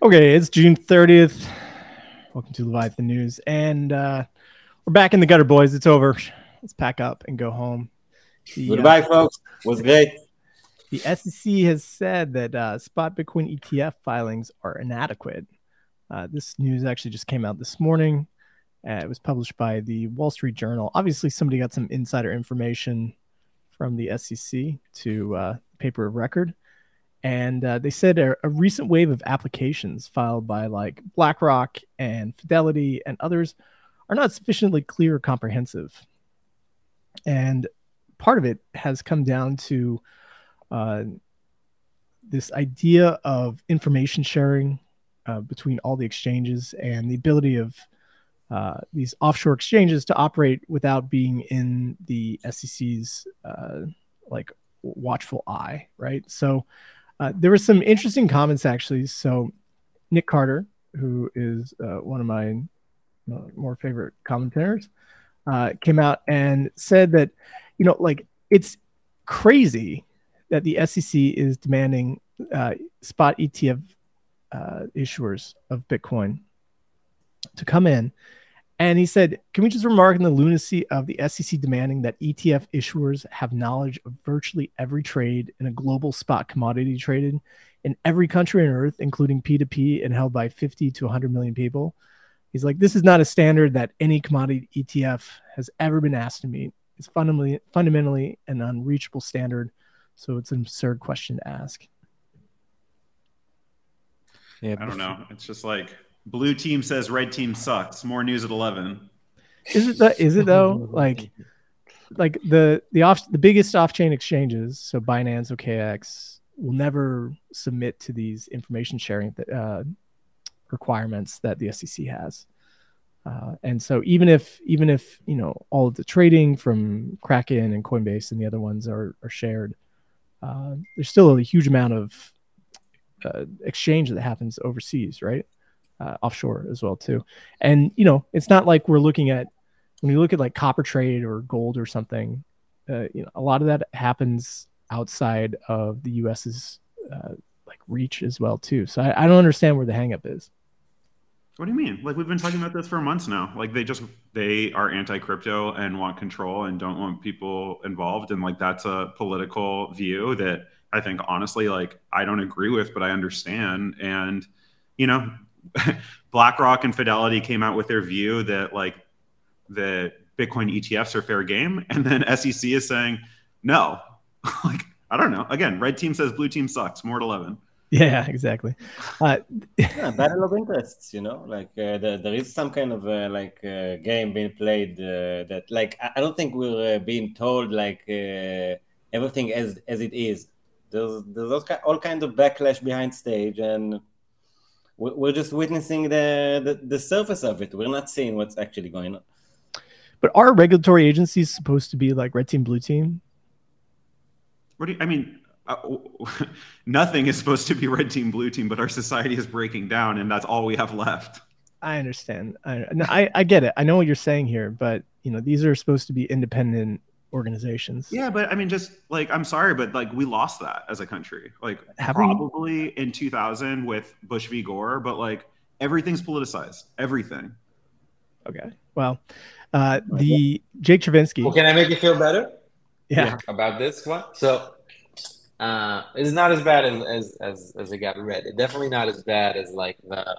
Okay, it's June 30th. Welcome to Leviathan News. And uh, we're back in the gutter, boys. It's over. Let's pack up and go home. The, Goodbye, uh, folks. Was great. The SEC has said that uh, spot Bitcoin ETF filings are inadequate. Uh, this news actually just came out this morning. Uh, it was published by the Wall Street Journal. Obviously, somebody got some insider information from the SEC to uh, paper of record and uh, they said a, a, recent wave of applications filed by like BlackRock and Fidelity and others are not sufficiently clear or comprehensive. And part of it has come down to uh, this idea of information sharing uh, between all the exchanges and the ability of uh, these offshore exchanges to operate without being in the SEC's uh, like watchful eye, right? So uh, there were some interesting comments actually. So Nick Carter, who is uh, one of my uh, more favorite commentators, uh, came out and said that, you know, like it's crazy that the SEC is demanding uh, spot ETF issuers of Bitcoin to come in and he said, Can we just remark on the lunacy of the SEC demanding that ETF issuers have knowledge of virtually every trade in a global spot commodity traded in every country on earth, including P2P and held by 50 to 100 million people? He's like, This is not a standard that any commodity ETF has ever been asked to meet. It's fundamentally, fundamentally an unreachable standard. So it's an absurd question to ask. Yeah, I don't know. It's just like Blue team says red team sucks. More news at eleven. Is it that? Is it though? Like, like the the off the biggest off chain exchanges, so Binance, OKX, will never submit to these information sharing uh, requirements that the SEC has. Uh, and so even if even if you know all of the trading from Kraken and Coinbase and the other ones are are shared, uh, there's still a huge amount of uh, exchange that happens overseas, right? Uh, offshore as well too. And you know, it's not like we're looking at when you look at like copper trade or gold or something. Uh, you know, a lot of that happens outside of the U.S.'s uh, like reach as well too. So I, I don't understand where the hangup is. What do you mean? Like we've been talking about this for months now. Like they just they are anti-crypto and want control and don't want people involved and like that's a political view that I think honestly like I don't agree with but I understand and you know BlackRock and Fidelity came out with their view that like the Bitcoin ETFs are fair game, and then SEC is saying no. like I don't know. Again, red team says blue team sucks. More at eleven. Yeah, exactly. Uh, yeah, battle of interests. You know, like uh, the, there is some kind of uh, like uh, game being played uh, that like I don't think we're uh, being told like everything as as it is. There's there's all kinds of backlash behind stage and we're just witnessing the, the, the surface of it. We're not seeing what's actually going on. But are regulatory agencies supposed to be like red team, blue team? What do you, I mean? Uh, nothing is supposed to be red team, blue team, but our society is breaking down, and that's all we have left. I understand. I, I, I get it. I know what you're saying here, but you know these are supposed to be independent organizations. Yeah, but I mean, just like I'm sorry, but like we lost that as a country. Like Have probably we? in 2000 with Bush v. Gore, but like everything's politicized. Everything. Okay. Well, uh, the Jake Chervinsky. Well, can I make you feel better? Yeah. About this one. So uh, it's not as bad as, as as as it got read. It's definitely not as bad as like the.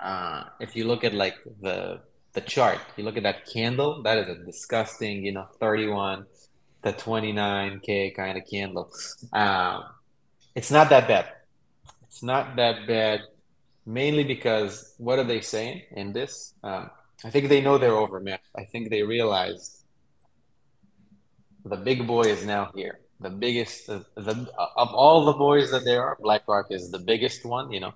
Uh, if you look at like the the chart. You look at that candle, that is a disgusting, you know, 31 to 29K kind of candle. Um, it's not that bad. It's not that bad, mainly because what are they saying in this? Um, I think they know they're overmatched. I think they realized the big boy is now here. The biggest, the, of all the boys that there are, BlackRock is the biggest one, you know,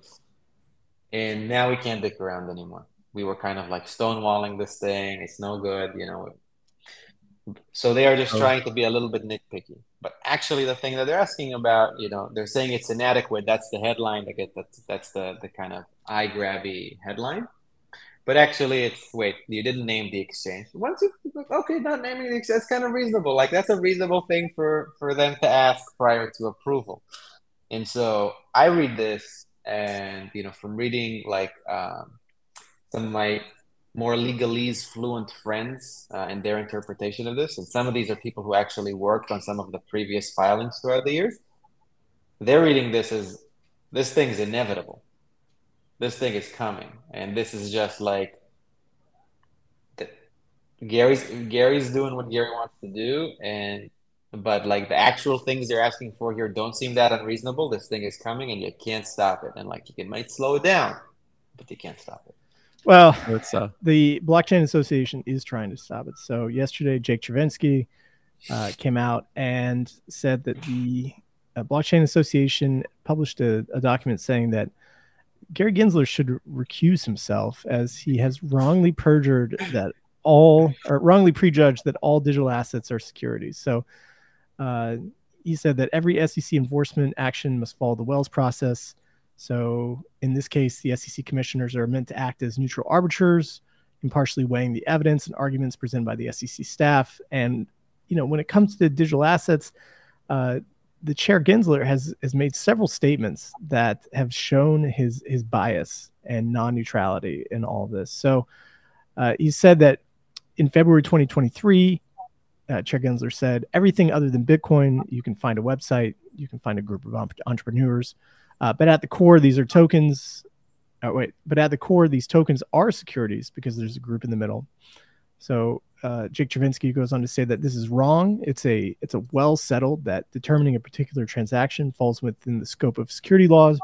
and now we can't dick around anymore we were kind of like stonewalling this thing. It's no good, you know. So they are just oh. trying to be a little bit nitpicky. But actually, the thing that they're asking about, you know, they're saying it's inadequate. That's the headline. They get that's that's the the kind of eye grabby headline. But actually, it's wait, you didn't name the exchange. Once you okay, not naming the exchange, that's kind of reasonable. Like that's a reasonable thing for for them to ask prior to approval. And so I read this and you know, from reading like um, some of my more legalese fluent friends uh, and their interpretation of this, and some of these are people who actually worked on some of the previous filings throughout the years. They're reading this as this thing's inevitable. This thing is coming, and this is just like Gary's Gary's doing what Gary wants to do, and but like the actual things they're asking for here don't seem that unreasonable. This thing is coming, and you can't stop it. And like you can might slow it down, but you can't stop it. Well, uh... the Blockchain Association is trying to stop it. So yesterday, Jake Chervinsky uh, came out and said that the uh, Blockchain Association published a, a document saying that Gary Gensler should recuse himself as he has wrongly perjured that all or wrongly prejudged that all digital assets are securities. So uh, he said that every SEC enforcement action must follow the Wells process. So in this case, the SEC commissioners are meant to act as neutral arbiters, impartially weighing the evidence and arguments presented by the SEC staff. And you know, when it comes to digital assets, uh, the chair Gensler has has made several statements that have shown his his bias and non-neutrality in all of this. So uh, he said that in February 2023, uh, Chair Gensler said, everything other than Bitcoin, you can find a website, you can find a group of entrepreneurs. Uh, but at the core, these are tokens. Oh, wait, but at the core, these tokens are securities because there's a group in the middle. So uh, Jake Chervinsky goes on to say that this is wrong. It's a it's a well settled that determining a particular transaction falls within the scope of security laws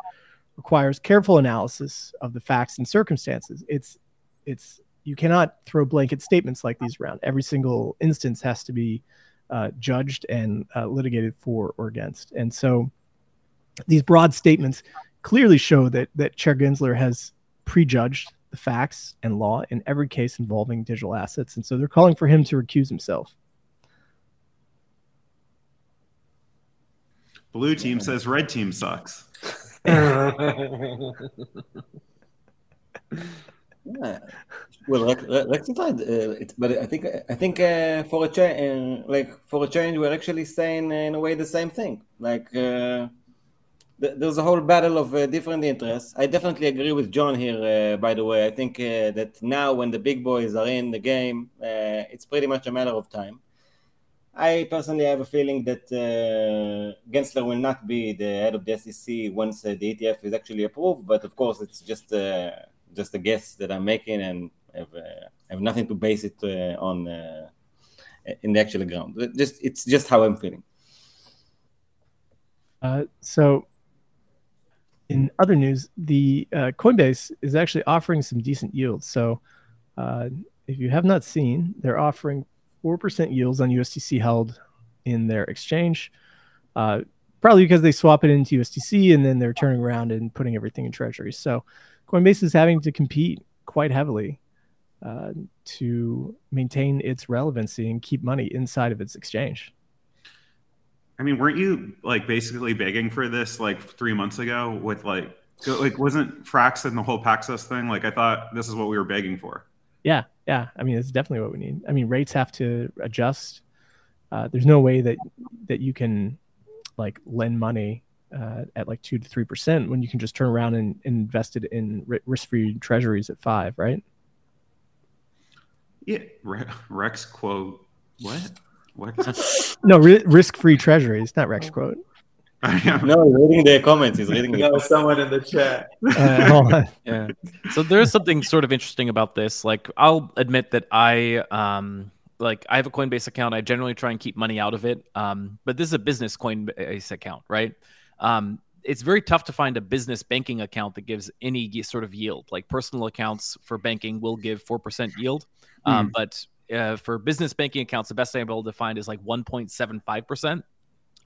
requires careful analysis of the facts and circumstances. It's it's you cannot throw blanket statements like these around. Every single instance has to be uh, judged and uh, litigated for or against. And so these broad statements clearly show that that Chair Gensler has prejudged the facts and law in every case involving digital assets. And so they're calling for him to recuse himself. Blue team says red team sucks. Yeah. Well, like, like sometimes, uh, it, but I think I think uh, for a change, uh, like for a change, we're actually saying uh, in a way the same thing. Like uh, th- there's a whole battle of uh, different interests. I definitely agree with John here. by the way, I think that now when the big boys are in the game, it's pretty much a matter of time. I personally have a feeling that Gensler will not be the head of the SEC once the ETF is actually approved. But of course, it's just just a guess that I'm making and have, uh, have nothing to base it uh, on uh, in the actual ground. Just it's just how I'm feeling. Uh, so, in other news, the uh, Coinbase is actually offering some decent yields. So, uh, if you have not seen, they're offering four percent yields on USDC held in their exchange. probably because they swap it into USDC and then they're turning around and putting everything in treasuries. So, Coinbase is having to compete quite heavily uh, to maintain its relevancy and keep money inside of its exchange. I mean, weren't you like basically begging for this like three months ago with like like wasn't Frax and the whole Paxos thing? Like I thought this is what we were begging for. Yeah, yeah. I mean, it's definitely what we need. I mean, rates have to adjust. Uh, there's no way that that you can like lend money uh, at like two to three percent when you can just turn around and, and invest it in risk-free treasuries at five, right? Yeah, Rex quote what? What? no, risk-free treasuries, not Rex quote. no, he's reading the comments. He's reading. no, someone in the chat. Uh, yeah. So there is something sort of interesting about this. Like, I'll admit that I um like I have a Coinbase account. I generally try and keep money out of it. Um, but this is a business Coinbase account, right? Um, it's very tough to find a business banking account that gives any sort of yield. Like personal accounts for banking will give four percent yield, um, mm. but uh, for business banking accounts, the best thing I'm able to find is like one point seven five percent.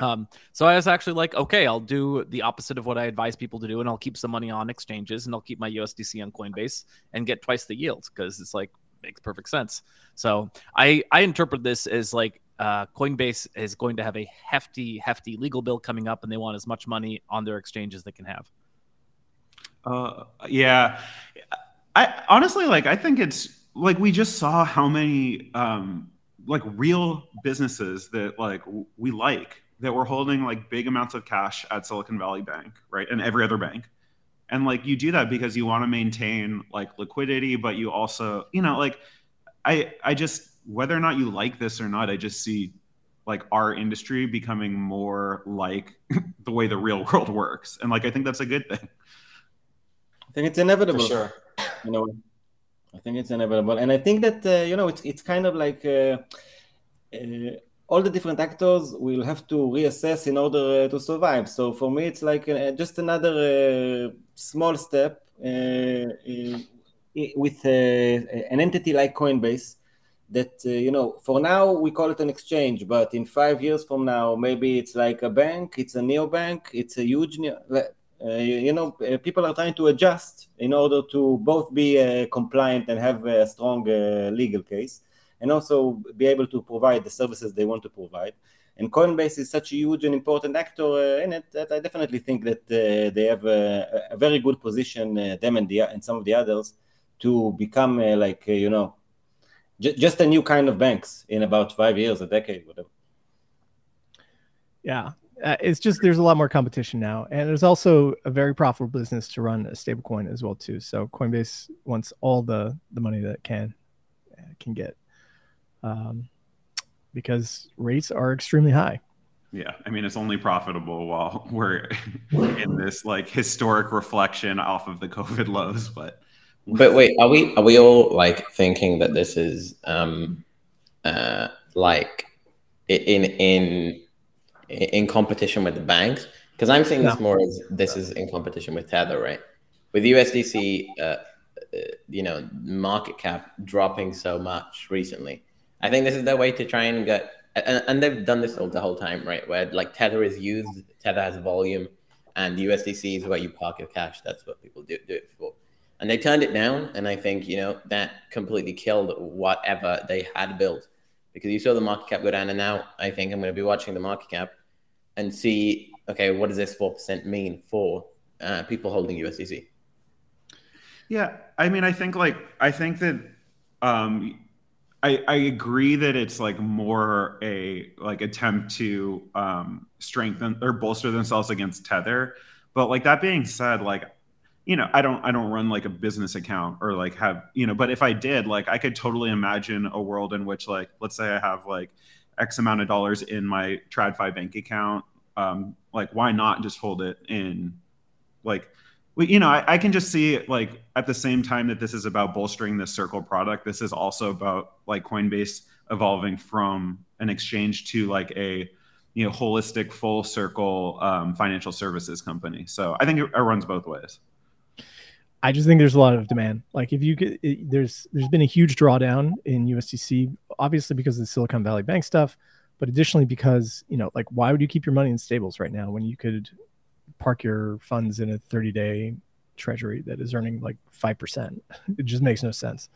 Um, so I was actually like, okay, I'll do the opposite of what I advise people to do, and I'll keep some money on exchanges, and I'll keep my USDC on Coinbase and get twice the yield because it's like makes perfect sense. So I I interpret this as like uh, Coinbase is going to have a hefty, hefty legal bill coming up, and they want as much money on their exchange as they can have. Uh, yeah, I honestly like. I think it's like we just saw how many um, like real businesses that like we like that were holding like big amounts of cash at Silicon Valley Bank, right, and every other bank, and like you do that because you want to maintain like liquidity but you also you know like i i just whether or not you like this or not i just see like our industry becoming more like the way the real world works. And like i think that's a good thing. I think it's inevitable. For sure. you know i think it's inevitable and i think that uh, you know it's, it's kind of like uh, uh, all the different actors will have to reassess in order uh, to survive. So for me, it's like uh, just another uh, small step with an entity like Coinbase that uh, you know for now we call it an exchange but in five years from now maybe it's like a bank it's a neobank it's a huge uh, you know uh, people are trying to adjust in order to both be compliant and have a strong legal case and also be able to provide the services they want to provide. And Coinbase is such a huge and important actor uh, in it that I definitely think that uh, they have a, a, very good position, uh, them and, the, and some of the others, to become uh, like, uh, you know, just a new kind of banks in about five years, a decade, whatever. Yeah, uh, it's just there's a lot more competition now, and there's also a very profitable business to run a stablecoin as well too. So Coinbase wants all the the money that it can can get um, because rates are extremely high. Yeah, I mean it's only profitable while we're in this like historic reflection off of the COVID lows, but but wait, are we are we all like thinking that this is um uh like in in in competition with the banks? Because I'm seeing this more as this is in competition with Tether, right? With USDC, uh, uh, you know, market cap dropping so much recently, I think this is their way to try and get, and, and they've done this all the whole time, right? Where like Tether is used, Tether has volume, and USDC is where you park your cash. That's what people do, do it for. And they turned it down, and I think you know that completely killed whatever they had built, because you saw the market cap go down, and now I think I'm going to be watching the market cap and see, okay, what does this four percent mean for uh, people holding USDC? Yeah, I mean, I think like I think that um, I, I agree that it's like more a like attempt to um, strengthen or bolster themselves against tether but like that being said like you know i don't i don't run like a business account or like have you know but if i did like i could totally imagine a world in which like let's say i have like x amount of dollars in my tradfi bank account um like why not just hold it in like you know, I, I, can just see like at the same time that this is about bolstering the Circle product, this is also about like Coinbase evolving from an exchange to like a you know holistic full circle um, financial services company. So I think it, it, runs both ways. I just think there's a lot of demand. Like if you get it, there's there's been a huge drawdown in USDC, obviously because of the Silicon Valley Bank stuff, but additionally because you know like why would you keep your money in stables right now when you could park your funds in a 30 day treasury that is earning like 5%. It just makes no sense.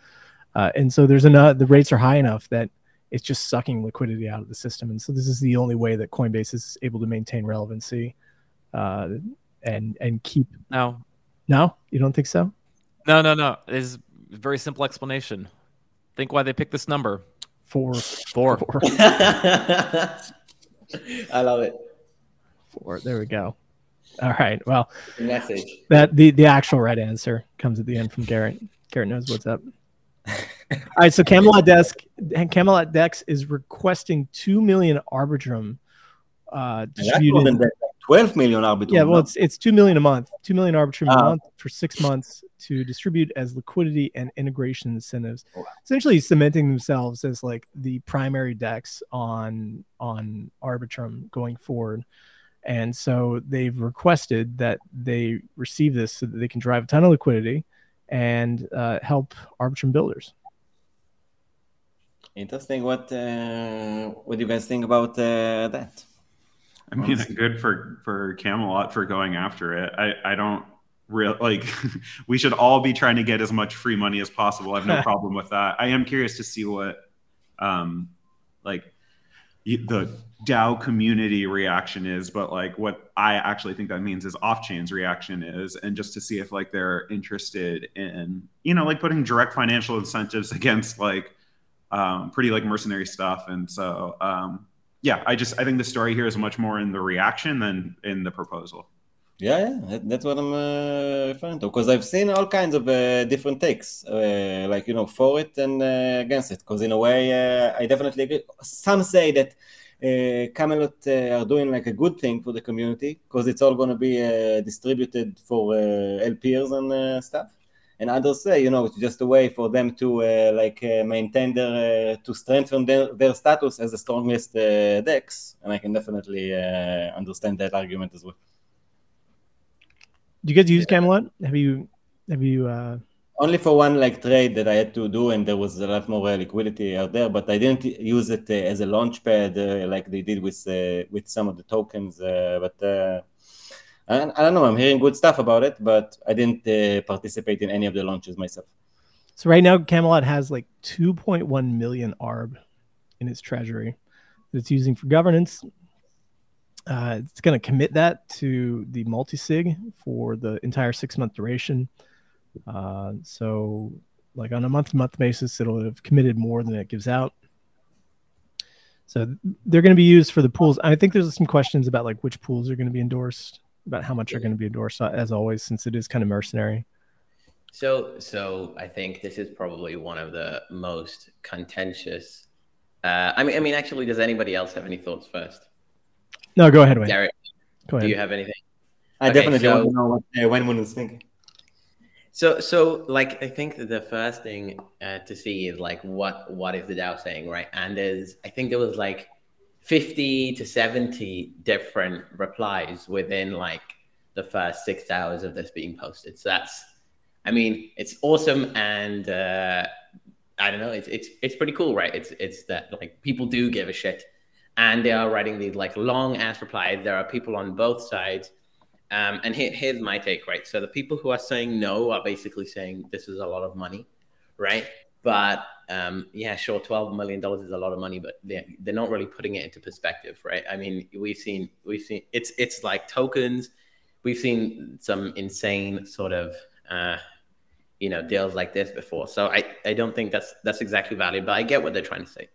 Uh, and so there's enough, the rates are high enough that it's just sucking liquidity out of the system. And so this is the only way that Coinbase is able to maintain relevancy uh, and, and keep. No. No, you don't think so? No, no, no. It's a very simple explanation. Think why they picked this number. Four. Four. Four. I love it. Four. There we go. All right. Well, message that the the actual right answer comes at the end from Garrett. Garrett knows what's up. All right. So Camelot Desk, Camelot Dex is requesting two million Arbitrum uh, distributed. Twelve million Arbitrum. Yeah. Well, it's it's two million a month. Two million Arbitrum uh, a ah. month for six months to distribute as liquidity and integration incentives. Oh, Essentially, cementing themselves as like the primary dex on on Arbitrum going forward. And so they've requested that they receive this so that they can drive a ton of liquidity and uh, help Arbitrum builders. Interesting. What uh, what do you guys think about uh, that? I mean, good for for Camelot for going after it. I I don't real like we should all be trying to get as much free money as possible. I have no problem with that. I am curious to see what um like the DAO community reaction is, but like what I actually think that means is off chain's reaction is, and just to see if like they're interested in, you know, like putting direct financial incentives against like um, pretty like mercenary stuff. And so, um, yeah, I just I think the story here is much more in the reaction than in the proposal. Yeah, yeah, that, that's what I'm uh, referring to. Because I've seen all kinds of uh, different takes, uh, like you know, for it and uh, against it. Because in a way, uh, I definitely agree. Some say that uh, Camelot are doing like a good thing for the community because it's all going to be distributed for LPs and stuff. And others say, you know, it's just a way for them to like maintain their to strengthen their, their status as the strongest DEX. And I can definitely understand that argument as well. Do you guys use Camelot? Have you have you uh only for one like trade that I had to do, and there was a lot more uh, liquidity out there. But I didn't use it uh, as a launch pad uh, like they did with uh, with some of the tokens. Uh, but uh, I, don't know. I'm hearing good stuff about it, but I didn't participate in any of the launches myself. So right now, Camelot has like 2.1 million ARB in its treasury that it's using for governance. Uh, it's going to commit that to the multi-sig for the entire six month duration. Uh, so, like on a month to month basis, it'll have committed more than it gives out. So they're going to be used for the pools. I think there's some questions about like which pools are going to be endorsed, about how much are going to be endorsed, uh, as always, since it is kind of mercenary. So, so I think this is probably one of the most contentious. Uh, I mean, I mean, actually, does anybody else have any thoughts first? No, go ahead, Wayne. Derek, go ahead. Do you have anything? I okay, definitely so, want to know what uh, Wayne was thinking. So, so like I think the first thing uh, to see is like what what is the DAO saying, right? And there's I think there was like fifty to seventy different replies within like the first six hours of this being posted. So that's, I mean, it's awesome, and uh, I don't know, it's it's it's pretty cool, right? It's it's that like people do give a shit and they are writing these like long ass replies. There are people on both sides. Um, and here, here's my take, right? So the people who are saying no are basically saying this is a lot of money, right? But um, yeah, sure, twelve million dollars is a lot of money, but they're, they're not really putting it into perspective, right? I mean, we've seen we've seen it's it's like tokens. We've seen some insane sort of uh, you know deals like this before, so I I don't think that's that's exactly valid, but I get what they're trying to say.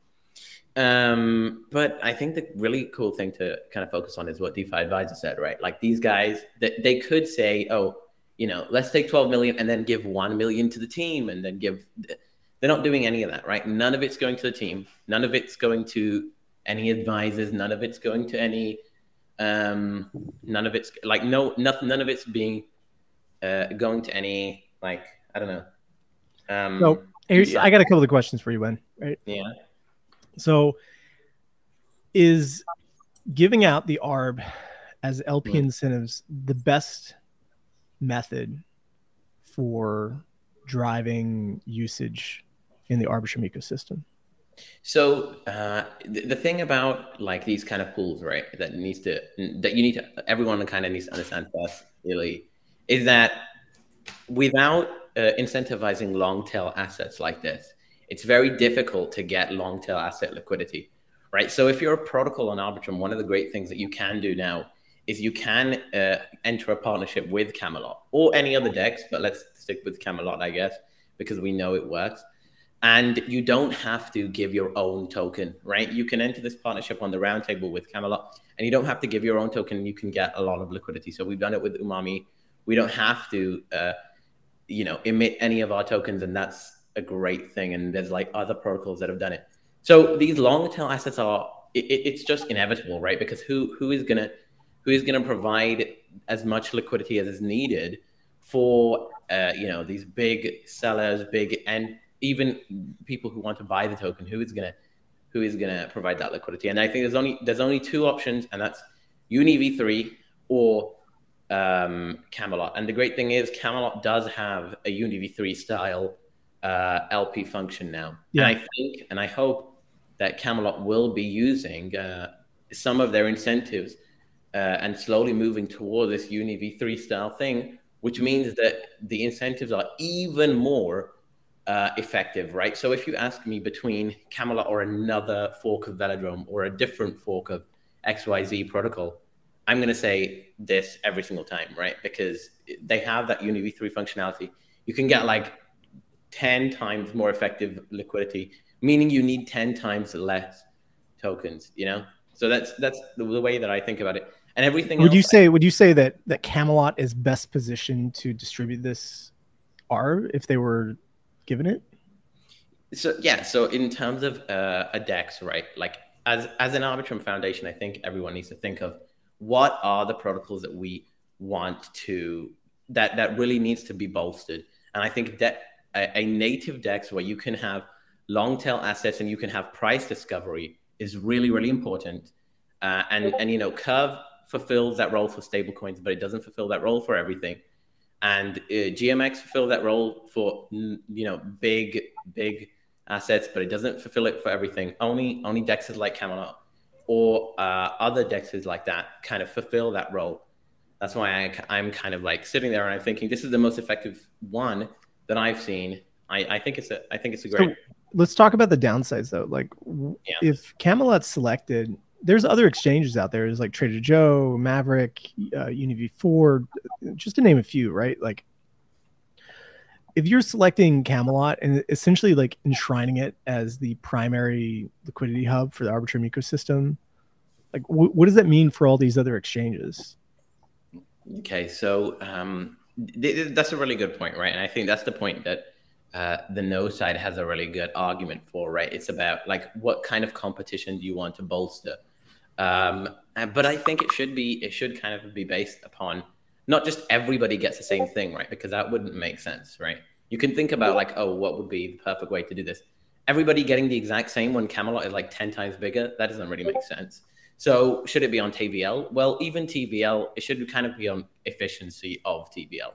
Um, but I think the really cool thing to kind of focus on is what DeFi Advisor said, right? Like these guys, that they could say, oh, you know, let's take 12 million and then give 1 million to the team and then give. They're not doing any of that, right? None of it's going to the team. None of it's going to any advisors. None of it's going to any. Um, none of it's like no, nothing. None of it's being uh, going to any like I don't know. Um, so I got a couple of questions for you, Ben. Right? Yeah. So is giving out the ARB as LP right. incentives the best method for driving usage in the Arbitrum ecosystem? So uh, the, the, thing about like these kind of pools, right, that needs to that you need to everyone kind of needs to understand first, really, is that without uh, incentivizing long tail assets like this, it's very difficult to get long tail asset liquidity, right? So if you're a protocol on Arbitrum, one of the great things that you can do now is you can uh, enter a partnership with Camelot or any other DEX, but let's stick with Camelot, I guess, because we know it works. And you don't have to give your own token, right? You can enter this partnership on the roundtable with Camelot, and you don't have to give your own token. You can get a lot of liquidity. So we've done it with Umami. We don't have to, uh, you know, emit any of our tokens, and that's a great thing, and there's like other protocols that have done it. So these long tail assets are it, it's just inevitable, right? Because who who is gonna who is gonna provide as much liquidity as is needed for uh, you know these big sellers, big and even people who want to buy the token. Who is gonna who is gonna provide that liquidity? And I think there's only there's only two options, and that's Uni V3 or um, Camelot. And the great thing is Camelot does have a Uni V3 style uh, LP function now. Yeah. And I think and I hope that Camelot will be using uh, some of their incentives uh, and slowly moving toward this Uni V3 style thing, which means that the incentives are even more uh, effective, right? So if you ask me between Camelot or another fork of Velodrome or a different fork of XYZ protocol, I'm going to say this every single time, right? Because they have that Uni V3 functionality. You can get like 10 times more effective liquidity, meaning you need 10 times less tokens, you know? So that's that's the, the way that I think about it. and everything. Would you else- say would you say that that Camelot is best positioned to distribute this arb if they were given it? So yeah, so in terms of uh, a DEX, right? Like as as an Arbitrum Foundation, I think everyone needs to think of what are the protocols that we want to that that really needs to be bolstered. And I think that a, a native DEX where you can have long tail assets and you can have price discovery is really really important. Uh, and and you know, Curve fulfills that role for stablecoins, but it doesn't fulfill that role for everything. And uh, GMX fulfill that role for you know big big assets, but it doesn't fulfill it for everything. Only only dexes like Camelot or uh, other dexes like that kind of fulfill that role. That's why I, am kind of like sitting there and I'm thinking this is the most effective one that I've seen. I, I think it's a I think it's a great. So let's talk about the downsides though. Like w- Yeah. if Camelot's selected, there's other exchanges out there. There's like Trader Joe, Maverick, uh, UniV4, just to name a few, right? Like if you're selecting Camelot and essentially like enshrining it as the primary liquidity hub for the Arbitrum ecosystem, like wh- what does that mean for all these other exchanges? Okay, so um, th- th- that's a really good point, right? And I think that's the point that uh, the no side has a really good argument for, right? It's about like what kind of competition do you want to bolster? Um, but I think it should be it should kind of be based upon not just everybody gets the same thing, right? Because that wouldn't make sense, right? You can think about like, oh, what would be the perfect way to do this? Everybody getting the exact same when Camelot is like ten times bigger, that doesn't really make sense. So should it be on TVL? Well, even TVL, it should kind of be on efficiency of TVL.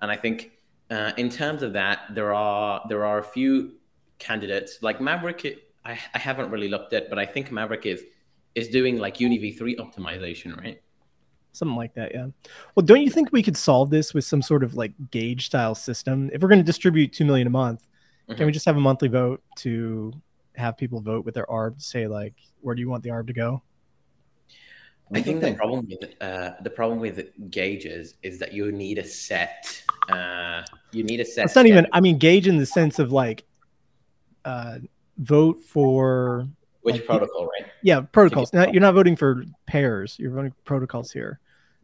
And I think uh, in terms of that, there are there are a few candidates like Maverick. I, I haven't really looked at, but I think Maverick is is doing like UniV3 optimization, right? Something like that, yeah. Well, don't you think we could solve this with some sort of like gauge style system? If we're going to distribute two million a month, Mhm. can we just have a monthly vote to have people vote with their ARB? to Say like, where do you want the ARB to go? I think the problem with uh, the problem with gauges is that you need a set. Uh, you need a set. It's not even. I mean, gauge in the sense of like, uh, vote for which like, protocol, right? yeah protocols. Not, you're not voting for pairs. You're voting for protocols here.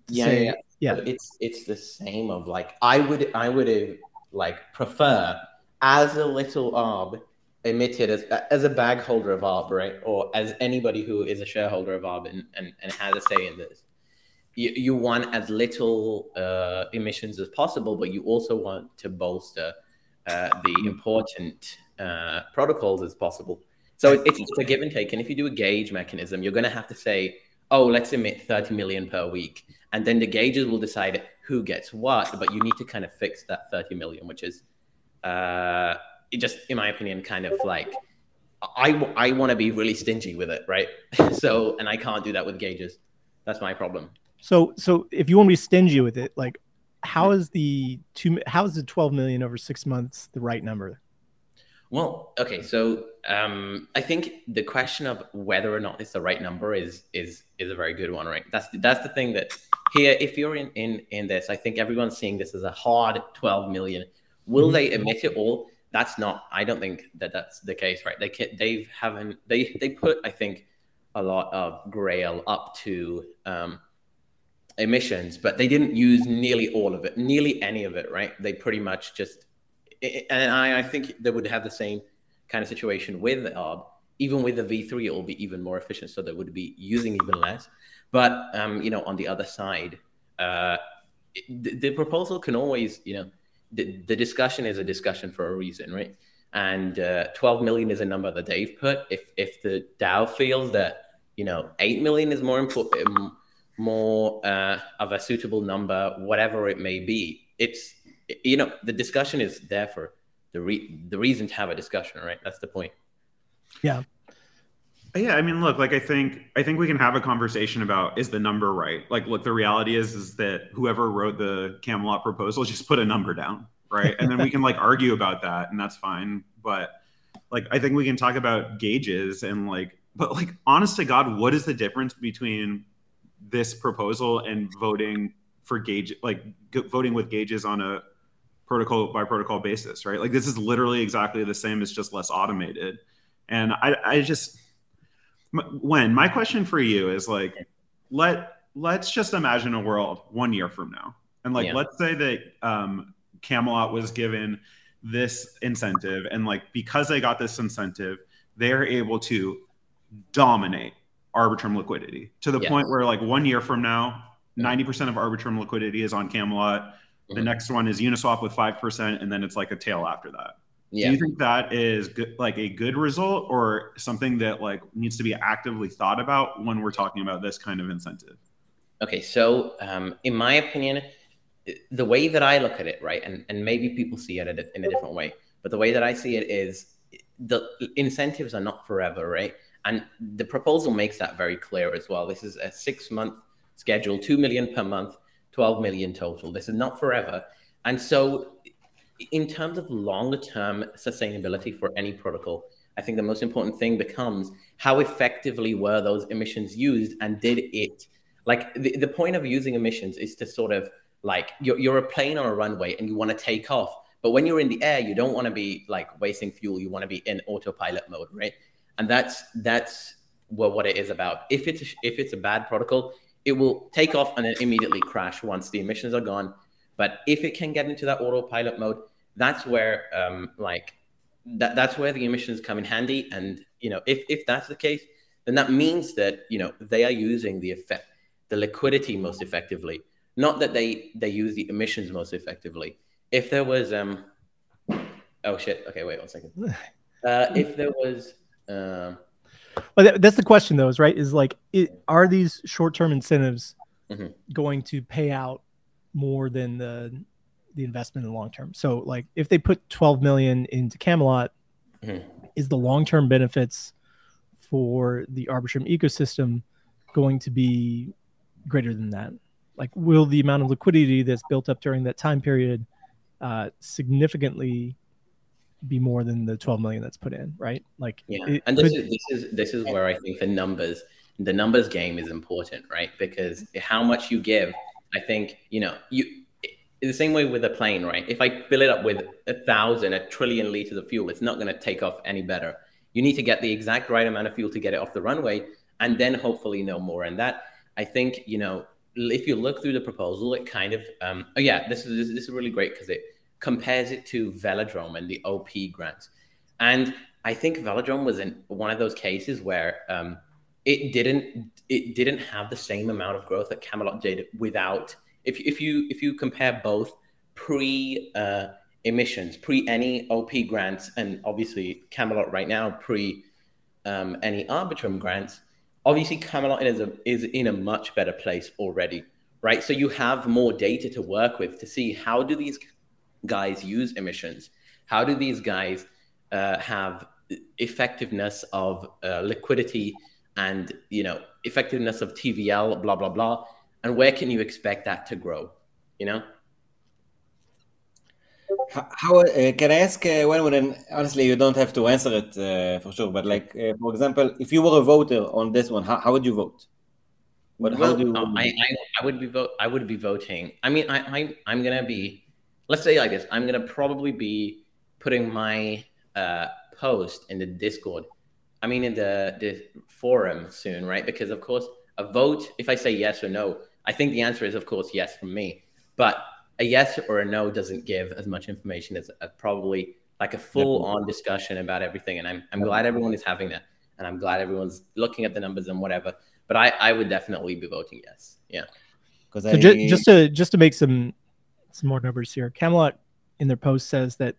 Yeah, yeah, yeah. But it's it's the same of like I would I would have like prefer as a little arb emitted as as a bag holder of arb, right? Or as anybody who is a shareholder of arb and, and, and has a say in this. You, you want as little uh, emissions as possible, but you also want to bolster uh, the important uh, protocols as possible. So it's, it's a give and take. And if you do a gauge mechanism, you're going to have to say, oh, let's emit 30 million per week. And then the gauges will decide who gets what, but you need to kind of fix that 30 million, which is uh, just, in my opinion, kind of like I, I want to be really stingy with it, right? so, and I can't do that with gauges. That's my problem. So so if you want to be stingy with it, like, how is the two? How is the twelve million over six months the right number? Well, okay, so um, I think the question of whether or not it's the right number is is is a very good one, right? That's that's the thing that here, if you're in in in this, I think everyone's seeing this as a hard 12 million. Will they emit it all? That's not. I don't think that that's the case, right? They can, they haven't they they put I think a lot of Grail up to um, emissions, but they didn't use nearly all of it, nearly any of it, right? They pretty much just and I, I think they would have the same kind of situation with ARB. Even with the V3, it will be even more efficient, so they would be using even less. But um, you know, on the other side, uh, the, the proposal can always, you know, the, the discussion is a discussion for a reason, right? And uh, 12 million is a number that they've put. If if the DAO feels that you know 8 million is more important, more uh, of a suitable number, whatever it may be, it's you know the discussion is there for the re- the reason to have a discussion right that's the point Yeah, Yeah. I mean, look, like I think I think we can have a conversation about is the number right? Like, look, the reality is is that whoever wrote the Camelot proposal just put a number down, right? And then we can like argue about that, and that's fine. But like, I think we can talk about gauges and like, but like, honest to God, what is the difference between this proposal and voting for gauge, like g- voting with gauges on a protocol by protocol basis, right? Like, this is literally exactly the same. It's just less automated, and I, I just when my question for you is like let let's just imagine a world one year from now, and like Yeah. let's say that um, Camelot was given this incentive, and like because they got this incentive, they're able to dominate Arbitrum liquidity to the Yes. point where like one year from now, ninety percent of Arbitrum liquidity is on Camelot. The Mhm. next one is Uniswap with five percent, and then it's like a tail after that. Yeah. Do you think that is good, like a good result, or something that like needs to be actively thought about when we're talking about this kind of incentive? Okay, so um, in my opinion, the way that I look at it, right, and, and maybe people see it in a different way, but the way that I see it is the incentives are not forever, right? And the proposal makes that very clear as well. This is a six month schedule, 2 million per month, 12 million total. This is not forever. And so, in terms of longer term sustainability for any protocol, I think the most important thing becomes how effectively were those emissions used and did it like the, the point of using emissions is to sort of like you're, you're a plane on a runway and you want to take off but when you're in the air you don't want to be like wasting fuel you want to be in autopilot mode right and that's that's what, what it is about if it's a, if it's a bad protocol it will take off and then immediately crash once the emissions are gone. But if it can get into that autopilot mode that's where um like that, that's where the emissions come in handy. And you know if if that's the case then that means that you know they are using the effect the liquidity most effectively. Not that they they use the emissions most effectively. If there was um oh shit. Okay wait one second. Uh if there was um But that, that's the question, though, is right? Is like, it, are these short-term incentives Mhm. going to pay out more than the the investment in the long term? So, like, if they put 12 million into Camelot, Mhm. is the long-term benefits for the Arbitrum ecosystem going to be greater than that? Like, will the amount of liquidity that's built up during that time period uh, significantly be more than the 12 million that's put in? Right? Like, Yeah, it and this could- is this is this is where I think the numbers the numbers game is important, right? Because how much you give, I think you know you the same way with a plane, right? If I fill it up with a thousand, a trillion liters of fuel, it's not going to take off any better. You need to get the exact right amount of fuel to get it off the runway, and then hopefully no more. And that I think you know if you look through the proposal, it kind of um, oh yeah, this is this is really great because it compares it to Velodrome and the OP grants. And I think Velodrome was in one of those cases where um, it didn't it didn't have the same amount of growth that Camelot did without if if you if you compare both pre uh, emissions, pre any OP grants, and obviously Camelot right now pre um, any Arbitrum grants, obviously Camelot is a, is in a much better place already, right? So you have more data to work with to see how do these guys use emissions, how do these guys uh, have effectiveness of uh, liquidity and you know effectiveness of TVL, blah blah blah, and where can you expect that to grow? You know. How, uh, can I ask uh, when would an, honestly you don't have to answer it uh, for sure, but like uh, for example, if you were a voter on this one, how, how would you vote? But how do you, uh, I, I I would be vote I would be voting. I mean, I, I I'm gonna be. Let's say like this. I'm gonna probably be putting my uh, post in the Discord. I mean, in the the forum soon, right? Because of course, a vote. If I say yes or no, I think the answer is of course yes from me. But a yes or a no doesn't give as much information as a, probably like a full on discussion about everything. And I'm I'm glad everyone is having that, and I'm glad everyone's looking at the numbers and whatever but I, I would definitely be voting yes. Yeah. because So I, ju- just to just to make some some more numbers here, Camelot in their post says that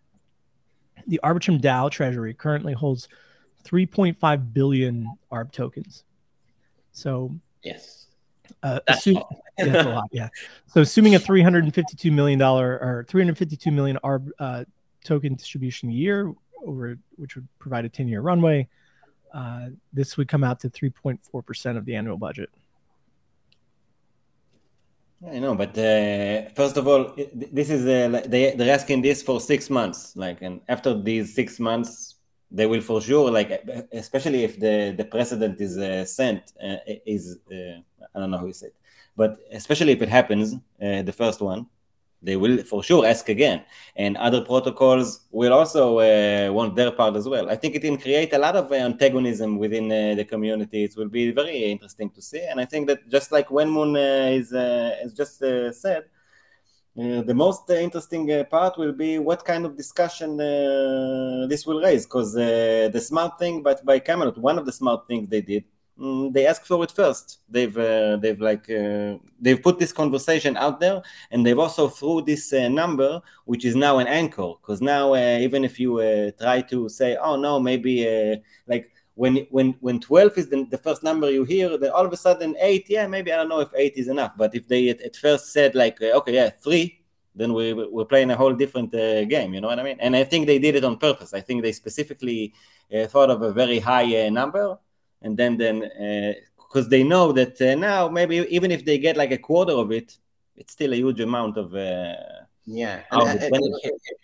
the Arbitrum DAO treasury currently holds 3.5 billion ARB tokens. So Yes. uh, That's assume- yeah, that's a lot. Yeah. So assuming a 352 million dollar or 352 million ARB uh, token distribution a year over which would provide a 10 year runway, uh, this would come out to 3.4 percent of the annual budget. I know, but uh, first of all, this is uh, they they're asking this for six months, like, and after these six months, they will for sure, like, especially if the the precedent is uh, sent, uh, is uh, I don't know you say it, but especially if it happens, uh, the first one, they will for sure ask again. And other protocols will also uh, want their part as well. I think it can create a lot of uh, antagonism within uh, the community. It will be very interesting to see. And I think that just like Wenmun uh, is, uh, is just uh, said, the most interesting part will be what kind of discussion this will raise. Because the smart thing, but by Camelot, one of the smart things they did Mm, they ask for it first. They've uh, they've like uh, they've put this conversation out there, and they've also threw this uh, number, which is now an anchor. Because now, uh, even if you uh, try to say, "Oh no, maybe uh, like when when when 12 is the, the, first number you hear, then all of a sudden eight, yeah, maybe I don't know if eight is enough. But if they at, at first said like, okay, yeah, three, then we we're playing a whole different game. You know what I mean? And I think they did it on purpose. I think they specifically thought of a very high number and then then because uh, they know that uh, now maybe even if they get like a quarter of it, it's still a huge amount of. Uh, yeah, and, and, and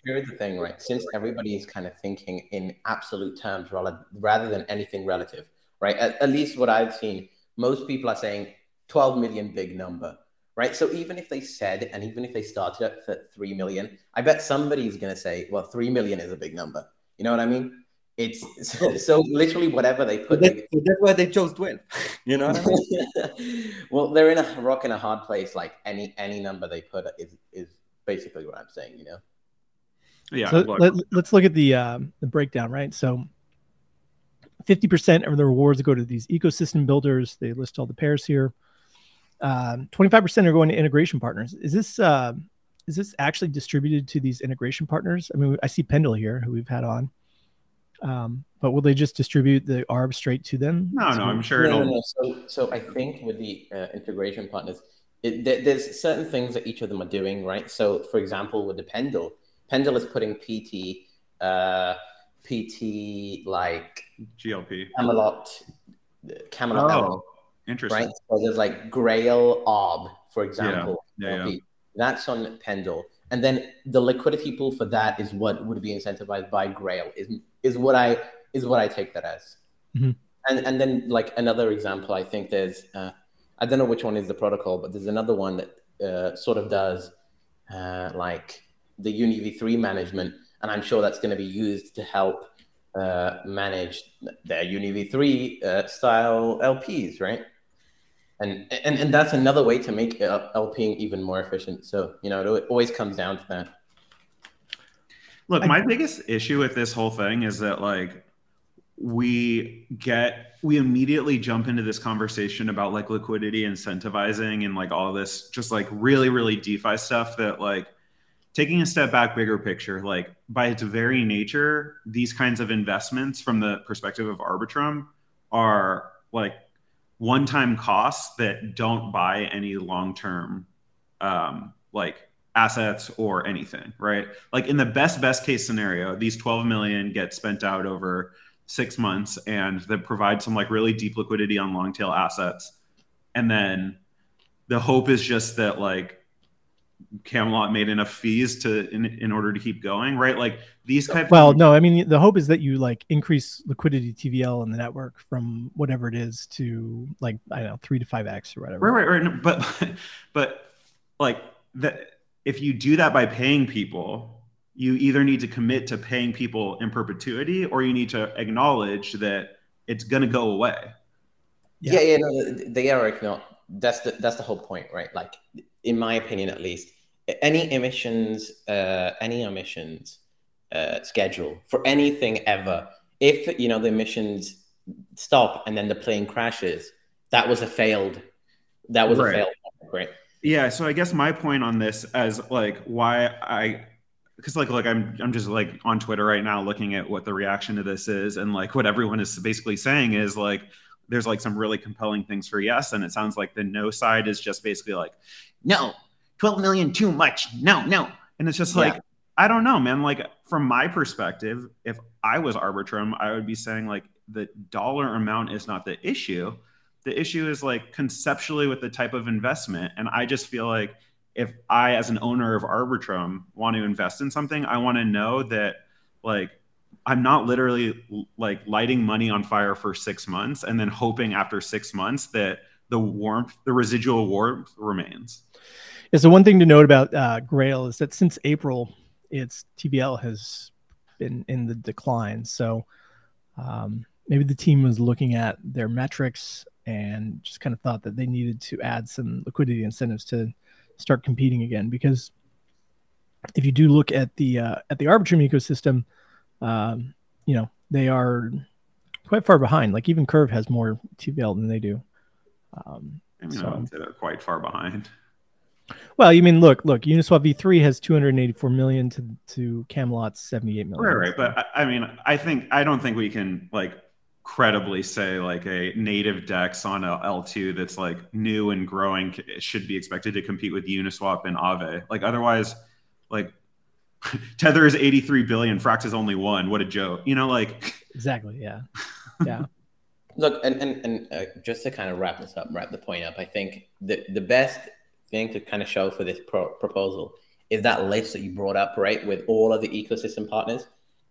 here's the thing, right? Since everybody is kind of thinking in absolute terms rather rather than anything relative, right? At, at least what I've seen, most people are saying 12 million big number, right? So even if they said, and even if they started at 3 million, I bet somebody's going to say, well, 3 million is a big number. You know what I mean? It's so, so literally whatever they put. That, they, that's why they chose twelve. You know. I mean? well, they're in a rock in a hard place. Like any any number they put is is basically what I'm saying. You know. Yeah. So let, us look at the um, the breakdown, right? So. 50% of the rewards go to these ecosystem builders. They list all the pairs here. Um, 25% are going to integration partners. Is this uh, is this actually distributed to these integration partners? I mean, I see Pendle here, who we've had on. Um, but will they just distribute the ARB straight to them? No, no, I'm sure. No, no, no. So, so I think with the uh, integration partners, it, there, there's certain things that each of them are doing, right? So, for example, with the Pendle, Pendle is putting PT, uh, PT like GLP, Camelot, Camelot. Oh, interesting. Right. So there's like Grail ARB, for example. Yeah, yeah, yeah. That's on Pendle. And then the liquidity pool for that is what would be incentivized by Grail. Is is what I is what I take that as. Mm-hmm. And and then like another example, I think there's uh, I don't know which one is the protocol, but there's another one that uh, sort of does uh, like the UniV3 management, and I'm sure that's going to be used to help uh, manage their UniV3 uh, style LPs, right? And, and and that's another way to make LPing even more efficient. So you know, it always comes down to that. Look, my biggest issue with this whole thing is that like we get we immediately jump into this conversation about like liquidity incentivizing and like all this just like really really defi stuff that like taking a step back bigger picture like by its very nature these kinds of investments from the perspective of arbitrum are like one-time costs that don't buy any long-term um like assets or anything, right? Like in the best best case scenario, these 12 million get spent out over 6 months and that provide some like really deep liquidity on long tail assets. And then the hope is just that like Camelot made enough fees to in, in order to keep going, right? Like these kind Well, of- no, I mean the hope is that you like increase liquidity TVL in the network from whatever it is to like I don't know three to five x or whatever. Right, right, right. But but like that if you do that by paying people, you either need to commit to paying people in perpetuity or you need to acknowledge that it's going to go away. Yeah, yeah, yeah no, they are not. That's the that's the whole point, right? Like, in my opinion, at least, any emissions, uh, any emissions uh, schedule for anything ever, if you know the emissions stop and then the plane crashes, that was a failed. That was right. a failed, right? yeah so i guess my point on this as like why i because like like i'm i'm just like on twitter right now looking at what the reaction to this is and like what everyone is basically saying is like there's like some really compelling things for yes and it sounds like the no side is just basically like no 12 million too much. No no. And it's just like i don't know man. Like from my perspective if i was arbitrum i would be saying like the dollar amount is not the issue. The issue is like conceptually with the type of investment. And I just feel like if I, as an owner of Arbitrum, want to invest in something, I want to know that like I'm not literally like lighting money on fire for six months and then hoping after six months that the warmth, the residual warmth remains. Yeah, so one thing to note about uh, Grail is that since April, its TVL has been in the decline. So um, maybe the team was looking at their metrics and just kind of thought that they needed to add some liquidity incentives to start competing again. Because if you do look at the uh, at the Arbitrum ecosystem, um, you know they are quite far behind. Like even Curve has more TVL than they do. Um, I mean, so, I would say they're quite far behind. Well, you mean look, look, Uniswap V3 has 284 million to to Camelot's 78 million. Right, right. But I mean, I think I don't think we can like credibly say like a native dex on a L2 that's like new and growing should be expected to compete with Uniswap and Aave. Like otherwise, like Tether is 83 billion, Frax is only one. What a joke. You know, like exactly. Yeah. Yeah. Look, and and, and uh, just to kind of wrap this up, wrap the point up, I think the the best thing to kind of show for this pro- proposal is that list that you brought up, right, with all of the ecosystem partners.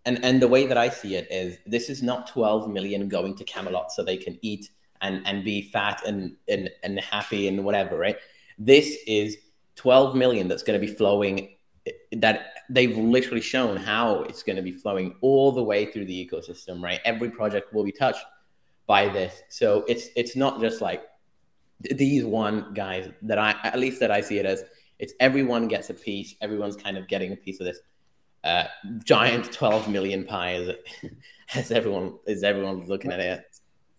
And and the way that I see it is this is not 12 million going to Camelot so they can eat and and be fat and and, and happy and whatever, right? This is 12 million that's going to be flowing that they've literally shown how it's going to be flowing all the way through the ecosystem, right? Every project will be touched by this. So it's it's not just like these one guys that I at least that I see it as it's everyone gets a piece. Everyone's kind of getting a piece of this uh, giant 12 million pie as, as everyone is everyone looking at it.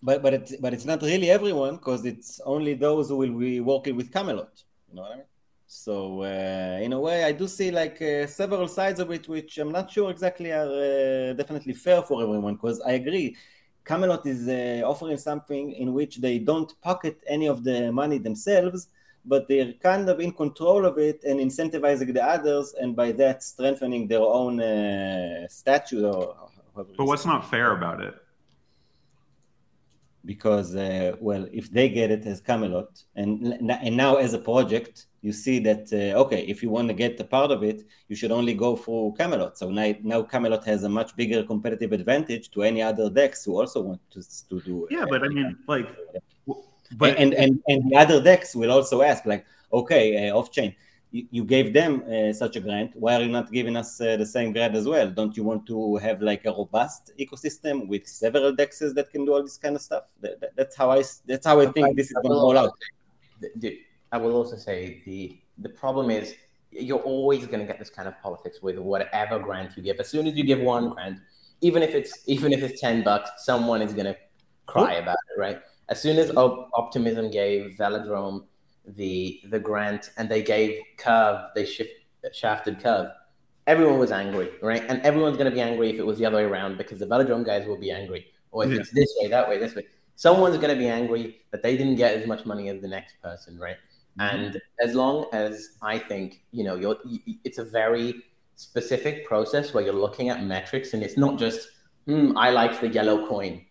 But but it's but it's not really everyone because it's only those who will be working with Camelot. You know what I mean? So uh, in a way, I do see like uh, several sides of it, which I'm not sure exactly are uh, definitely fair for everyone. Because I agree, Camelot is uh, offering something in which they don't pocket any of the money themselves, but they're kind of in control of it and incentivizing the others, and by that strengthening their own uh, statue. Or, but what's not fair about it? Because uh, well, if they get it as Camelot, and and now as a project you see that uh, okay if you want to get a part of it you should only go through camelot. So now, now camelot has a much bigger competitive advantage to any other decks who also want to, to do yeah but i mean like but and, and and the other decks will also ask like okay uh, off chain you, you, gave them uh, such a grant. Why are you not giving us uh, the same grant as well? Don't you want to have like a robust ecosystem with several dexes that can do all this kind of stuff? That, that, that's how i that's how i think this is going to roll out. I will also say the the problem is you're always going to get this kind of politics with whatever grant you give. As soon as you give one grant, even if it's even if it's ten bucks, someone is going to cry about it, right? As soon as Optimism gave Velodrome the the grant and they gave Curve, they shift, shafted Curve. Everyone was angry, right? And everyone's going to be angry if it was the other way around because the Velodrome guys will be angry, or if yeah. it's this way, that way, this way. Someone's going to be angry that they didn't get as much money as the next person, right? Mm-hmm. And as long as I think, you know, you're, it's a very specific process where you're looking at metrics and it's not just, hmm, I like the yellow coin.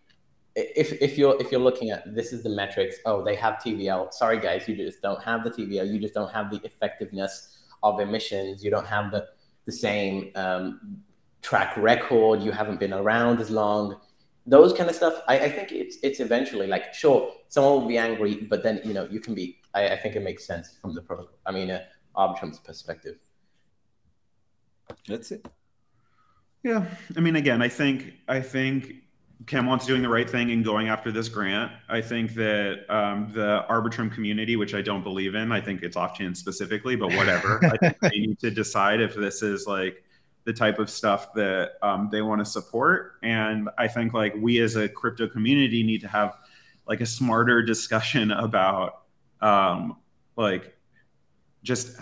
If, if you're if you're looking at this is the metrics, oh, they have TVL. Sorry guys, you just don't have the TVL. You just don't have the effectiveness of emissions. You don't have the the same um, track record. You haven't been around as long. Those kind of stuff. I, I think it's it's eventually like sure, someone will be angry, but then you know you can be I, I think it makes sense from the protocol. I mean, uh, Arbitrum's perspective. That's it. Yeah, I mean, again, I think I think Camelot's doing the right thing in going after this grant. I think that um, the Arbitrum community, which I don't believe in, I think it's off chain specifically, but whatever. I think they need to decide if this is like the type of stuff that um, they want to support. And I think like we as a crypto community need to have like a smarter discussion about um, like just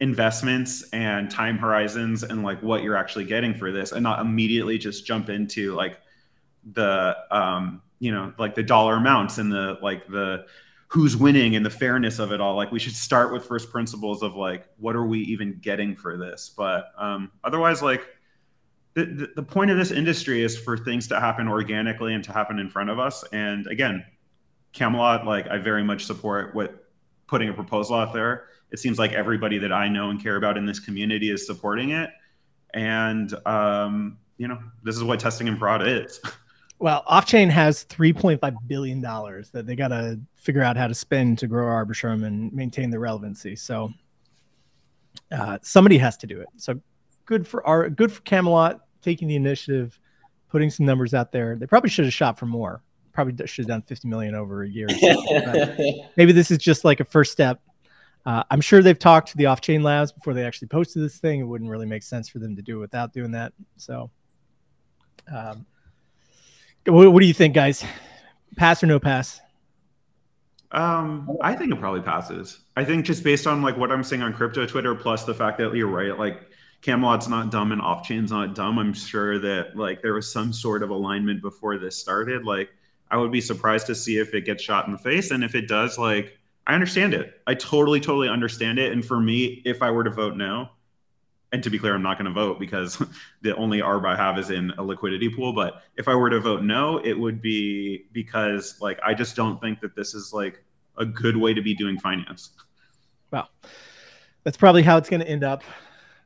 investments and time horizons and like what you're actually getting for this and not immediately just jump into like the um you know like the dollar amounts and the like the who's winning and the fairness of it all like we should start with first principles of like what are we even getting for this but um otherwise like the, the, point of this industry is for things to happen organically and to happen in front of us and again camelot like i very much support what putting a proposal out there. It seems like everybody that I know and care about in this community is supporting it. And, um, you know, this is what testing and fraud is. Well, Offchain has $3.5 billion that they got to figure out how to spend to grow Arbitrum and maintain the relevancy. So uh, somebody has to do it. So good for our good for Camelot taking the initiative, putting some numbers out there. They probably should have shot for more. Probably should have done 50 million over a year. maybe this is just like a first step. Uh, I'm sure they've talked to the off-chain labs before they actually posted this thing. It wouldn't really make sense for them to do it without doing that. So, um, what, what do you think, guys? Pass or no pass? Um, I think it probably passes. I think just based on like what I'm seeing on crypto Twitter, plus the fact that you're right, like Camelot's not dumb and off chain's not dumb. I'm sure that like there was some sort of alignment before this started. Like I would be surprised to see if it gets shot in the face, and if it does, like I understand it. I totally, totally understand it. And for me, if I were to vote no, and to be clear, I'm not going to vote because the only ARB I have is in a liquidity pool. But if I were to vote no, it would be because like I just don't think that this is like a good way to be doing finance. Well, that's probably how it's going to end up.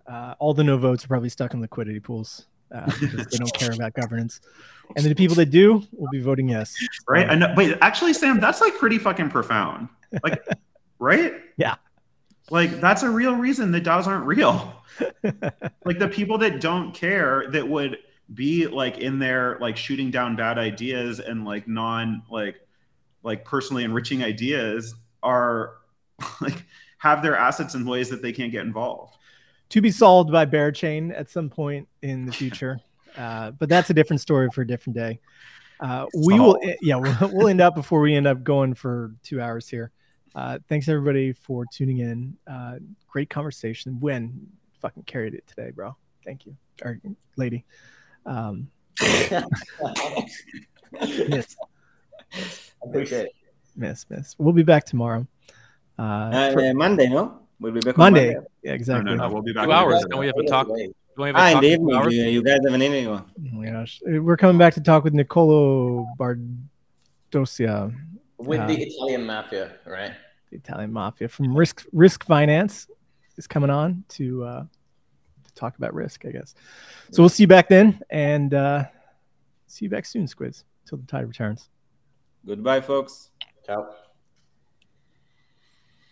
Uh, all the no votes are probably stuck in liquidity pools. Uh, they don't care about governance, and the people that do will be voting yes. Right? I know, Wait, actually, Sam, that's like pretty fucking profound. Like, right? Yeah. Like that's a real reason that DAOs aren't real. like the people that don't care that would be like in there like shooting down bad ideas and like non like like personally enriching ideas are like have their assets in ways that they can't get involved. To be solved by Berachain at some point in the future. Uh, but that's a different story for a different day. Uh, we will yeah we'll, we'll end up before we end up going for two hours here uh, thanks everybody for tuning in uh, great conversation when fucking carried it today, bro. Thank you, or lady. Um, miss. Appreciate it. Miss, miss. We'll be back tomorrow. Uh, uh, for, Monday, no? We'll be back Monday. Monday. Yeah, exactly. No, no, no, we'll be back. Two hours. Don't we have a talk? Don't we have a ah, talk in the. You, you guys have an evening one. Oh my gosh, we're coming back to talk with Nicolo Bardosia. With uh, the Italian mafia, right? The Italian mafia from Risk Risk Finance is coming on to uh, to talk about risk, I guess. So we'll see you back then, and uh, see you back soon, Squids, until the tide returns. Goodbye, folks. Ciao.